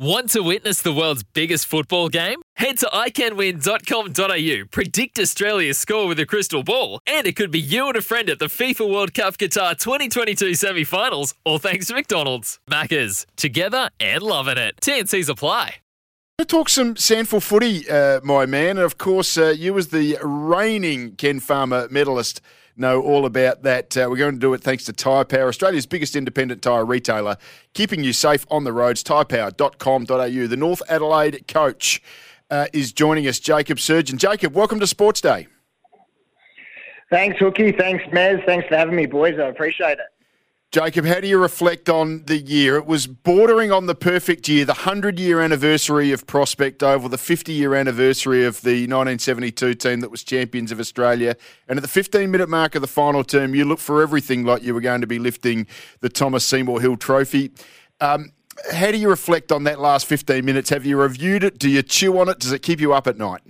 Want to witness the world's biggest football game? Head to iCanWin.com.au, predict Australia's score with a crystal ball, and it could be you and a friend at the FIFA World Cup Qatar 2022 semi finals, all thanks to McDonald's. Maccas, together and loving it. TNC's apply. Let's talk some SANFL footy, uh, my man. And of course, uh, you as the reigning Ken Farmer medalist know all about that. Uh, we're going to do it thanks to Tyrepower, Australia's biggest independent tyre retailer, keeping you safe on the roads. Tyrepower.com.au. The North Adelaide coach uh, is joining us, Jacob Surjan. Jacob, welcome to Sports Day. Thanks, Hookie. Thanks, Mez. Thanks for having me, boys. I appreciate it. Jacob, how do you reflect on the year? It was bordering on the perfect year, the 100 year anniversary of Prospect Oval, the 50 year anniversary of the 1972 team that was champions of Australia. And at the 15 minute mark of the final term, you looked for everything like you were going to be lifting the Thomas Seymour Hill Trophy. Um, how do you reflect on that last 15 minutes? Have you reviewed it? Do you chew on it? Does it keep you up at night?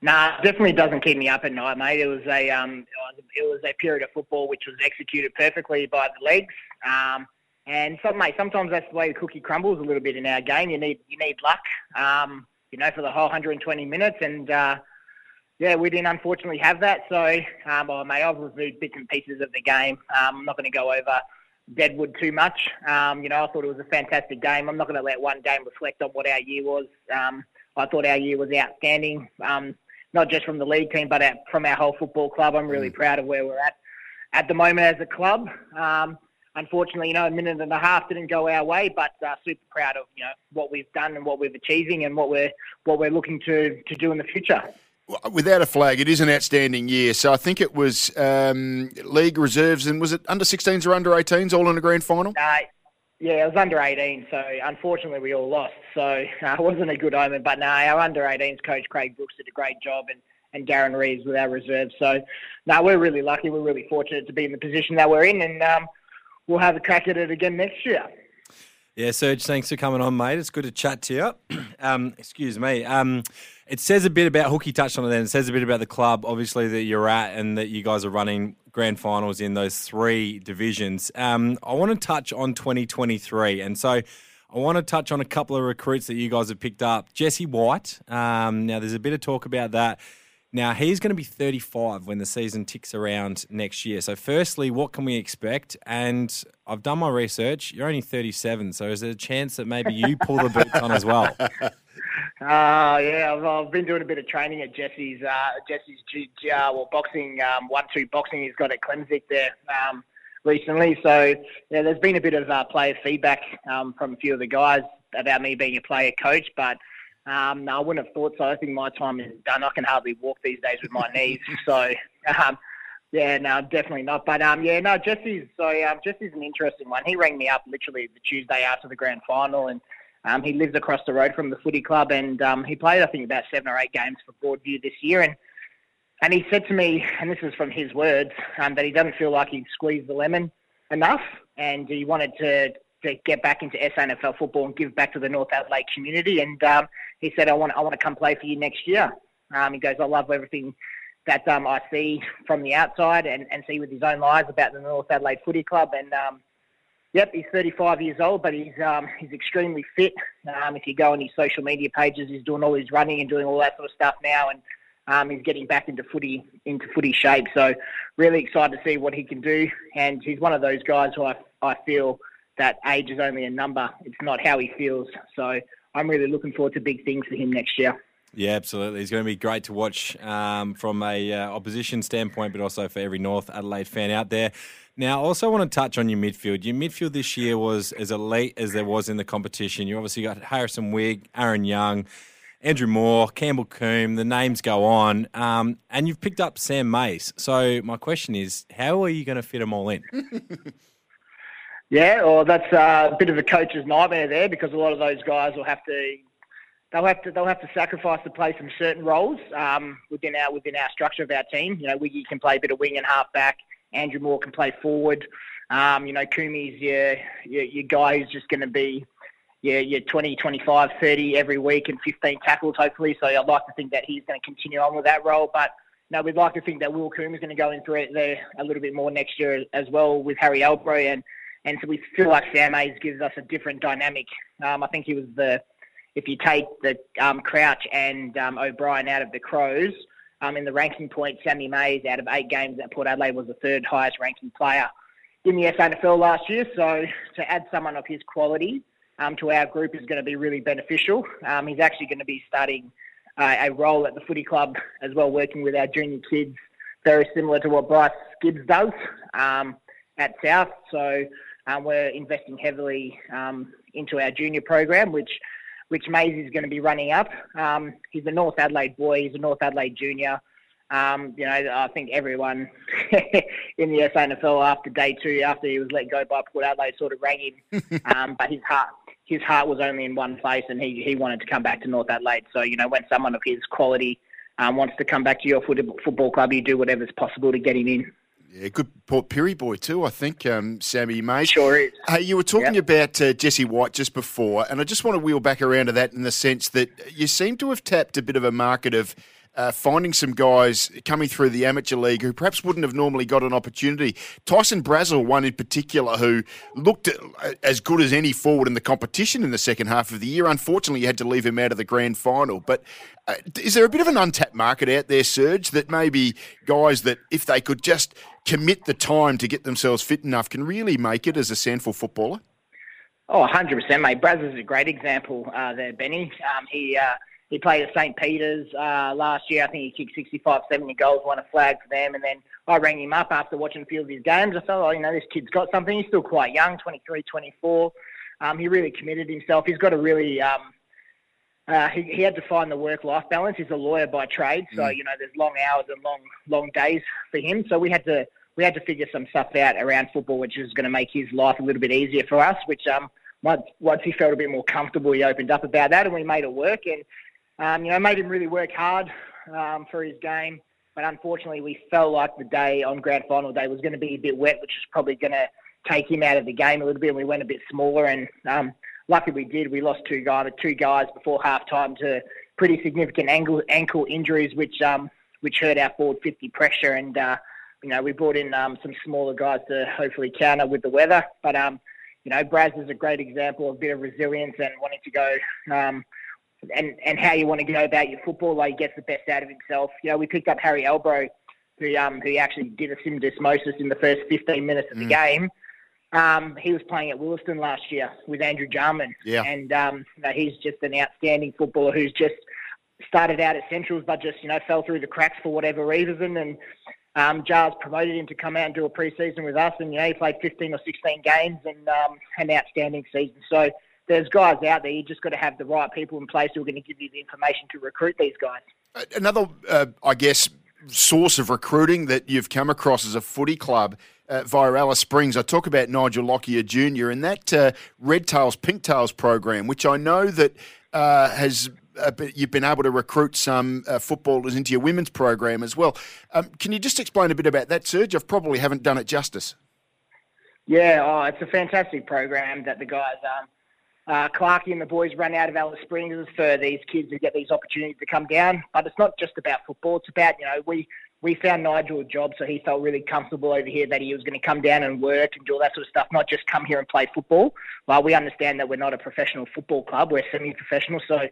Nah, it definitely doesn't keep me up at night, mate. It was a um, it was a period of football which was executed perfectly by the Eagles. Um, and some, mate, sometimes that's the way the cookie crumbles a little bit in our game. You need you need luck, um, you know, for the whole 120 minutes. And uh, yeah, we didn't unfortunately have that. So, um, well, mate, I've reviewed bits and pieces of the game. Um, I'm not going to go over Deadwood too much. Um, you know, I thought it was a fantastic game. I'm not going to let one game reflect on what our year was. Um, I thought our year was outstanding. Um, not just from the league team, but from our whole football club. I'm really proud of where we're at at the moment as a club. Um, unfortunately, you know, a minute and a half didn't go our way, but uh, super proud of you know what we've done and what we're achieving and what we're what we're looking to to do in the future. Without a flag, it is an outstanding year. So I think it was um, league reserves and was it under 16s or under 18s all in a grand final? Uh, yeah, it was under 18, so unfortunately we all lost. So uh, it wasn't a good omen. But no, our under 18s coach Craig Brooks did a great job, and, and Darren Reeves with our reserves. So no, we're really lucky. We're really fortunate to be in the position that we're in, and um, we'll have a crack at it again next year. Yeah, Serge, thanks for coming on, mate. It's good to chat to you. um, excuse me. Um, it says a bit about Hookie touched on it then. It says a bit about the club, obviously, that you're at and that you guys are running grand finals in those three divisions. Um, I want to touch on 2023. And so I want to touch on a couple of recruits that you guys have picked up. Jesse White. Um, now, there's a bit of talk about that. Now, he's going to be 35 when the season ticks around next year. So, firstly, what can we expect? And I've done my research. You're only 37. So, is there a chance that maybe you pull the boots on as well? Uh, yeah, I've, I've been doing a bit of training at Jesse's, uh, Jesse's uh, well, boxing, um, one-two boxing he's got at Klemzig there um, recently. So, yeah, there's been a bit of uh, player feedback um, from a few of the guys about me being a player coach, but um, I wouldn't have thought so. I think my time is done. I can hardly walk these days with my knees. So, um, yeah, no, definitely not. But um, yeah, no, Jesse's so um, Jesse's an interesting one. He rang me up literally the Tuesday after the grand final, and um, he lives across the road from the footy club, and um, he played I think about seven or eight games for Broadview this year, and and he said to me, and this is from his words, um, that he doesn't feel like he squeezed the lemon enough, and he wanted to to get back into SANFL football and give back to the North Adelaide community. And um, he said, "I want I want to come play for you next year." Um, he goes, "I love everything." That um, I see from the outside and, and see with his own eyes about the North Adelaide Footy Club, and um, Yep, he's 35 years old, but he's um, he's extremely fit. Um, if you go on his social media pages, he's doing all his running and doing all that sort of stuff now, and um, he's getting back into footy into footy shape. So really excited to see what he can do. And he's one of those guys who I I feel that age is only a number. It's not how he feels. So I'm really looking forward to big things for him next year. Yeah, absolutely. It's going to be great to watch um, from a uh, opposition standpoint, but also for every North Adelaide fan out there. Now, I also want to touch on your midfield. Your midfield this year was as elite as there was in the competition. You obviously got Harrison Wigg, Aaron Young, Andrew Moore, Campbell Coombe. The names go on, um, and you've picked up Sam Mayes. So my question is, how are you going to fit them all in? Yeah, or that's uh, a bit of a coach's nightmare there because a lot of those guys will have to they'll have to they'll have to sacrifice to play some certain roles um, within our within our structure of our team. You know, Wiggy can play a bit of wing and half back. Andrew Moore can play forward. Um, you know, Kumi's your, your your guy who's just going to be yeah, your 20, 25, 30 every week and 15 tackles, hopefully. So I'd like to think that he's going to continue on with that role. But no, we'd like to think that Will Coombe is going to go into it there a little bit more next year as well with Harry Elbro. And, and so we feel like Sam Mayes gives us a different dynamic. Um, I think he was the, if you take the um, Crouch and um, O'Brien out of the Crows, um, in the ranking point, Sammy Mayes out of eight games at Port Adelaide was the third highest ranking player in the SANFL last year. So to add someone of his quality, um, to our group is going to be really beneficial. He's actually going to be starting uh, a role at the footy club as well, working with our junior kids, very similar to what Bryce Gibbs does um, at South. So um, we're investing heavily um, into our junior program, which which Maisie is going to be running up. Um, he's a North Adelaide boy. He's a North Adelaide junior. Um, you know, I think everyone in the SANFL after day two, after he was let go by Port Adelaide, sort of rang him. um, but his heart, his heart was only in one place, and he, he wanted to come back to North Adelaide. So, you know, when someone of his quality um, wants to come back to your football club, you do whatever's possible to get him in. Yeah, good Port Pirie boy too, I think, um, Sammy May. Sure is. Hey, you were talking yep. about uh, Jesse White just before, and I just want to wheel back around to that in the sense that you seem to have tapped a bit of a market of – uh, finding some guys coming through the amateur league who perhaps wouldn't have normally got an opportunity. Tyson Brazel, one in particular, who looked as good as any forward in the competition in the second half of the year. Unfortunately, you had to leave him out of the grand final. But uh, is there a bit of an untapped market out there, Serge, that maybe guys that if they could just commit the time to get themselves fit enough can really make it as a SANFL footballer? Oh, 100%, mate. Braz is a great example uh, there, Benny. Um, he uh, he played at St. Peter's uh, last year. I think he kicked 65, 70 goals, won a flag for them. And then I rang him up after watching a few of his games. I thought, oh, you know, this kid's got something. He's still quite young, 23, 24. Um, he really committed himself. He's got a really, um, uh, he, he had to find the work-life balance. He's a lawyer by trade, so mm. you know there's long hours and long, long days for him. So we had to, we had to figure some stuff out around football, which is going to make his life a little bit easier for us. Which um, once, once he felt a bit more comfortable, he opened up about that, and we made it work. And um, you know, made him really work hard um, for his game. But unfortunately, we felt like the day on grand final day was going to be a bit wet, which is probably going to take him out of the game a little bit. And we went a bit smaller, and um, lucky we did. We lost two guys, two guys before half time to pretty significant ankle ankle injuries, which um, which hurt our forward 50 pressure. And uh, you know, we brought in um, some smaller guys to hopefully counter with the weather. But um, you know, Braz is a great example of a bit of resilience and wanting to go um, and, and how you want to go about your football, like he gets the best out of himself. You know, we picked up Harry Elbro, who um who actually did a syndesmosis in the first 15 minutes of the mm. game. Um, he was playing at Willaston last year with Andrew Jarman, yeah. and um, you know, he's just an outstanding footballer who's just started out at Centrals, but just you know fell through the cracks for whatever reason, and um, Jars promoted him to come out and do a pre-season with us, and you know he played 15 or 16 games and um, an outstanding season. So there's guys out there. You just got to have the right people in place who are going to give you the information to recruit these guys. Another, uh, I guess, source of recruiting that you've come across as a footy club uh, via Alice Springs. I talk about Nigel Lockyer Jr. and that uh, Red Tails Pink Tails program, which I know that uh, has. Uh, you've been able to recruit some uh, footballers into your women's program as well. Um, can you just explain a bit about that, Serge? I probably haven't done it justice. Yeah, oh, it's a fantastic program that the guys um, uh, Clarky and the boys run out of Alice Springs for these kids to get these opportunities to come down. But it's not just about football. It's about, you know, we, we found Nigel a job, so he felt really comfortable over here that he was going to come down and work and do all that sort of stuff, not just come here and play football. Well, we understand that we're not a professional football club, we're semi-professional, so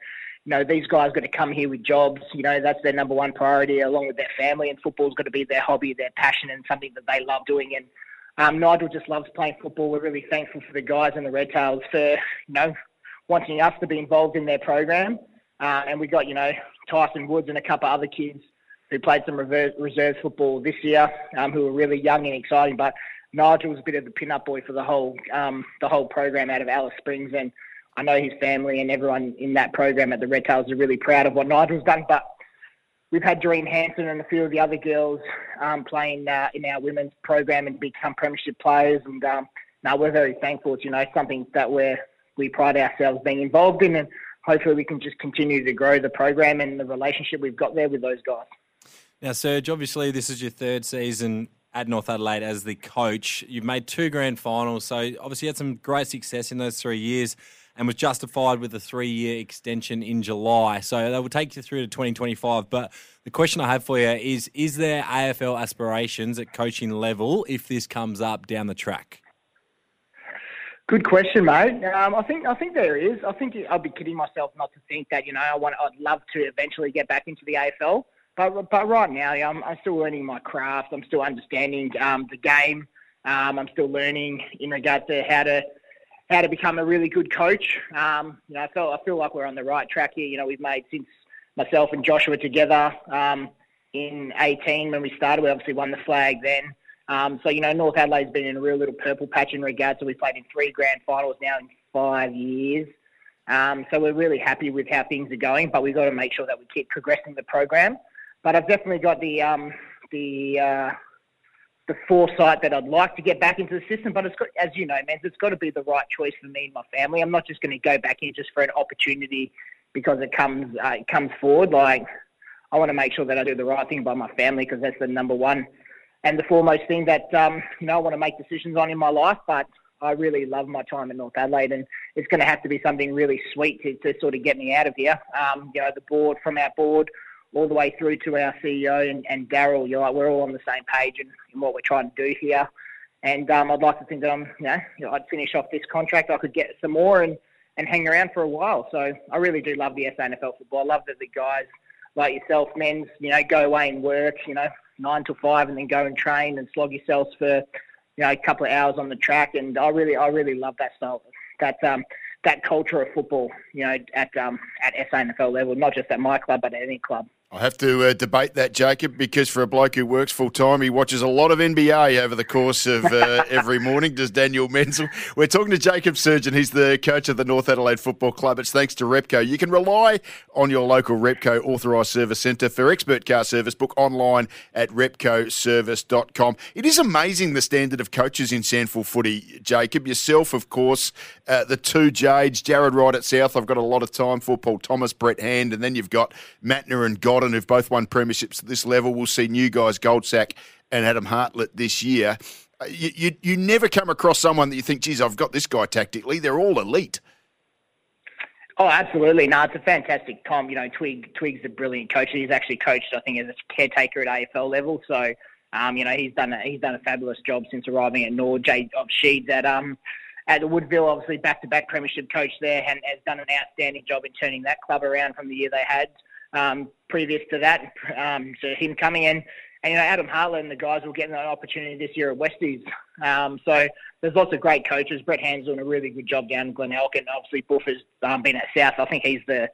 you know, these guys got to come here with jobs. You know, that's their number one priority, along with their family. And football's got to be their hobby, their passion, and something that they love doing. And um, Nigel just loves playing football. We're really thankful for the guys and the Red Tails for, you know, wanting us to be involved in their program. Uh, and we got, you know, Tyson Woods and a couple other kids who played some reserve, reserve football this year, um, who were really young and exciting. But Nigel was a bit of the pin-up boy for the whole um, the whole program out of Alice Springs, and I know his family and everyone in that program at the Red Tails are really proud of what Nigel's done. But we've had Doreen Hanson and a few of the other girls um, playing uh, in our women's program and become premiership players, and um, we're very thankful. It's you know something that we're we pride ourselves being involved in, and hopefully we can just continue to grow the program and the relationship we've got there with those guys. Now, Serge, obviously this is your third season at North Adelaide as the coach. You've made two grand finals, so obviously you had some great success in those three years and was justified with a three year extension in July. So that will take you through to 2025. But the question I have for you is Is there AFL aspirations at coaching level if this comes up down the track? Good question, mate. Um, I think I think there is. I think I'd be kidding myself not to think that you know I want. I'd love to eventually get back into the AFL, but but right now yeah, I'm, I'm still learning my craft. I'm still understanding um, the game. Um, I'm still learning in regard to how to how to become a really good coach. Um, you know, I feel I feel like we're on the right track here. You know, we've made since myself and Joshua together um, in 18 when we started. We obviously won the flag then. Um, so, you know, North Adelaide's been in a real little purple patch in regards So we've played in three grand finals now in five years. Um, so we're really happy with how things are going, but we've got to make sure that we keep progressing the program. But I've definitely got the um, the uh, the foresight that I'd like to get back into the system. But it's got, as you know, man, it's got to be the right choice for me and my family. I'm not just going to go back in just for an opportunity because it comes uh, it comes forward. Like I want to make sure that I do the right thing by my family because that's the number one and the foremost thing that um, you know I want to make decisions on in my life. But I really love my time in North Adelaide, and it's going to have to be something really sweet to, to sort of get me out of here. Um, you know, the board from our board all the way through to our CEO and, and Daryl. You're like we're all on the same page in, in what we're trying to do here. And um, I'd like to think that I'm, you know, you know, I'd finish off this contract. I could get some more and, and hang around for a while. So I really do love the SANFL football. I love that the guys like yourself, men's, you know, go away and work, you know, nine to five, and then go and train and slog yourselves for you know a couple of hours on the track. And I really, I really love that style, that um, that culture of football. You know, at um, at SANFL level, not just at my club, but at any club. I have to uh, debate that, Jacob, because for a bloke who works full time, he watches a lot of NBA over the course of uh, every morning. Does Daniel Menzel? We're talking to Jacob Surjan. He's the coach of the North Adelaide Football Club. It's thanks to Repco. You can rely on your local Repco authorised service centre for expert car service. Book online at repcoservice.com. It is amazing the standard of coaches in SANFL footy, Jacob. Yourself, of course, uh, the two Jades, Jared Wright at South. I've got a lot of time for Paul Thomas, Brett Hand, and then you've got Mattner and God Godden, who've both won premierships at this level. We'll see new guys, Goldsack and Adam Hartlett this year. Uh, you, you, you never come across someone that you think, geez, I've got this guy tactically. They're all elite. Oh, absolutely. No, it's a fantastic Tom. You know, Twig Twig's a brilliant coach. He's actually coached, I think, as a caretaker at AFL level. So, um, you know, he's done a, he's done a fabulous job since arriving at Nord. Jay of Sheeds at um at the Woodville, obviously back to back premiership coach there, and has done an outstanding job in turning that club around from the year they had um, previous to that, um, to him coming in. And, you know, Adam Hartlett and the guys will get an opportunity this year at Westies. Um, so there's lots of great coaches. Brett Hand's doing a really good job down in Glenelg, and obviously Buff has um, been at South. I think he's the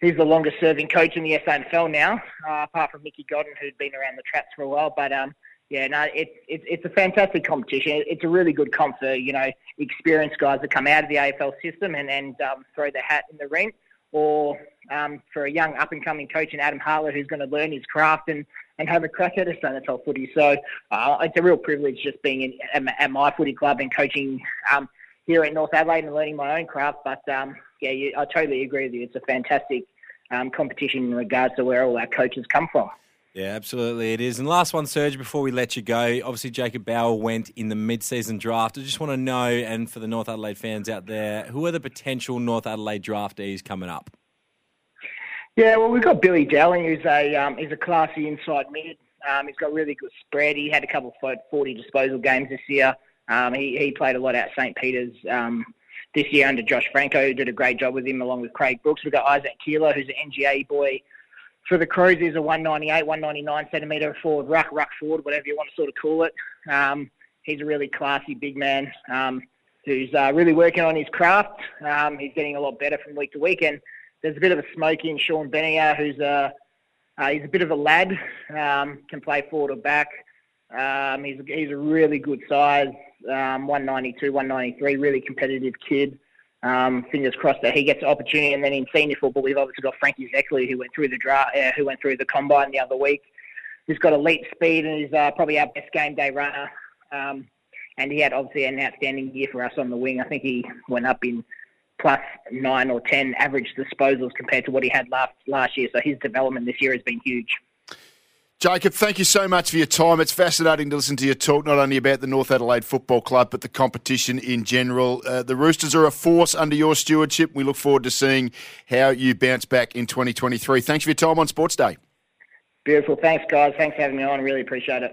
he's the longest serving coach in the SANFL now, uh, apart from Mickey Godden, who'd been around the traps for a while. But um, yeah, no, it's it's it's a fantastic competition. It's a really good comp for you know experienced guys that come out of the AFL system and and um, throw the hat in the ring or um, for a young up and coming coach in Adam Hartlett who's going to learn his craft and, and have a crack at a SANFL footy. So uh, it's a real privilege just being in, at, at my footy club and coaching um, here at North Adelaide and learning my own craft. But um, yeah, you, I totally agree with you. It's a fantastic um, competition in regards to where all our coaches come from. Yeah, absolutely it is. And last one, Serge, before we let you go. Obviously, Jacob Bauer went in the mid-season draft. I just want to know, and for the North Adelaide fans out there, who are the potential North Adelaide draftees coming up? Yeah, well, we've got Billy Dowling, who's a um, he's a classy inside mid. Um, he's got really good spread. He had a couple of 40 disposal games this year. Um, he, he played a lot at St. Peter's um, this year under Josh Franco, who did a great job with him along with Craig Brooks. We've got Isaac Keeler, who's an NGA boy for the Crows is a 198, 199 centimetre forward, ruck, ruck forward, whatever you want to sort of call it. Um, he's a really classy big man um, who's uh, really working on his craft. Um, he's getting a lot better from week to week. And there's a bit of a smoky in Sean Benier, who's a, uh, he's a bit of a lad, um, can play forward or back. Um, he's, he's a really good size, um, 192, 193, really competitive kid. Um, fingers crossed that he gets the opportunity. And then in senior football, we've obviously got Frankie Zeckley, who went through the draft, uh, who went through the combine the other week. He's got elite speed and he's uh, probably our best game day runner. Um, and he had obviously an outstanding year for us on the wing. I think he went up in plus nine or ten average disposals compared to what he had last last year. So his development this year has been huge. Jacob, thank you so much for your time. It's fascinating to listen to you talk not only about the North Adelaide Football Club, but the competition in general. Uh, the Roosters are a force under your stewardship. We look forward to seeing how you bounce back in 2023. Thanks for your time on Sports Day. Beautiful. Thanks, guys. Thanks for having me on. Really appreciate it.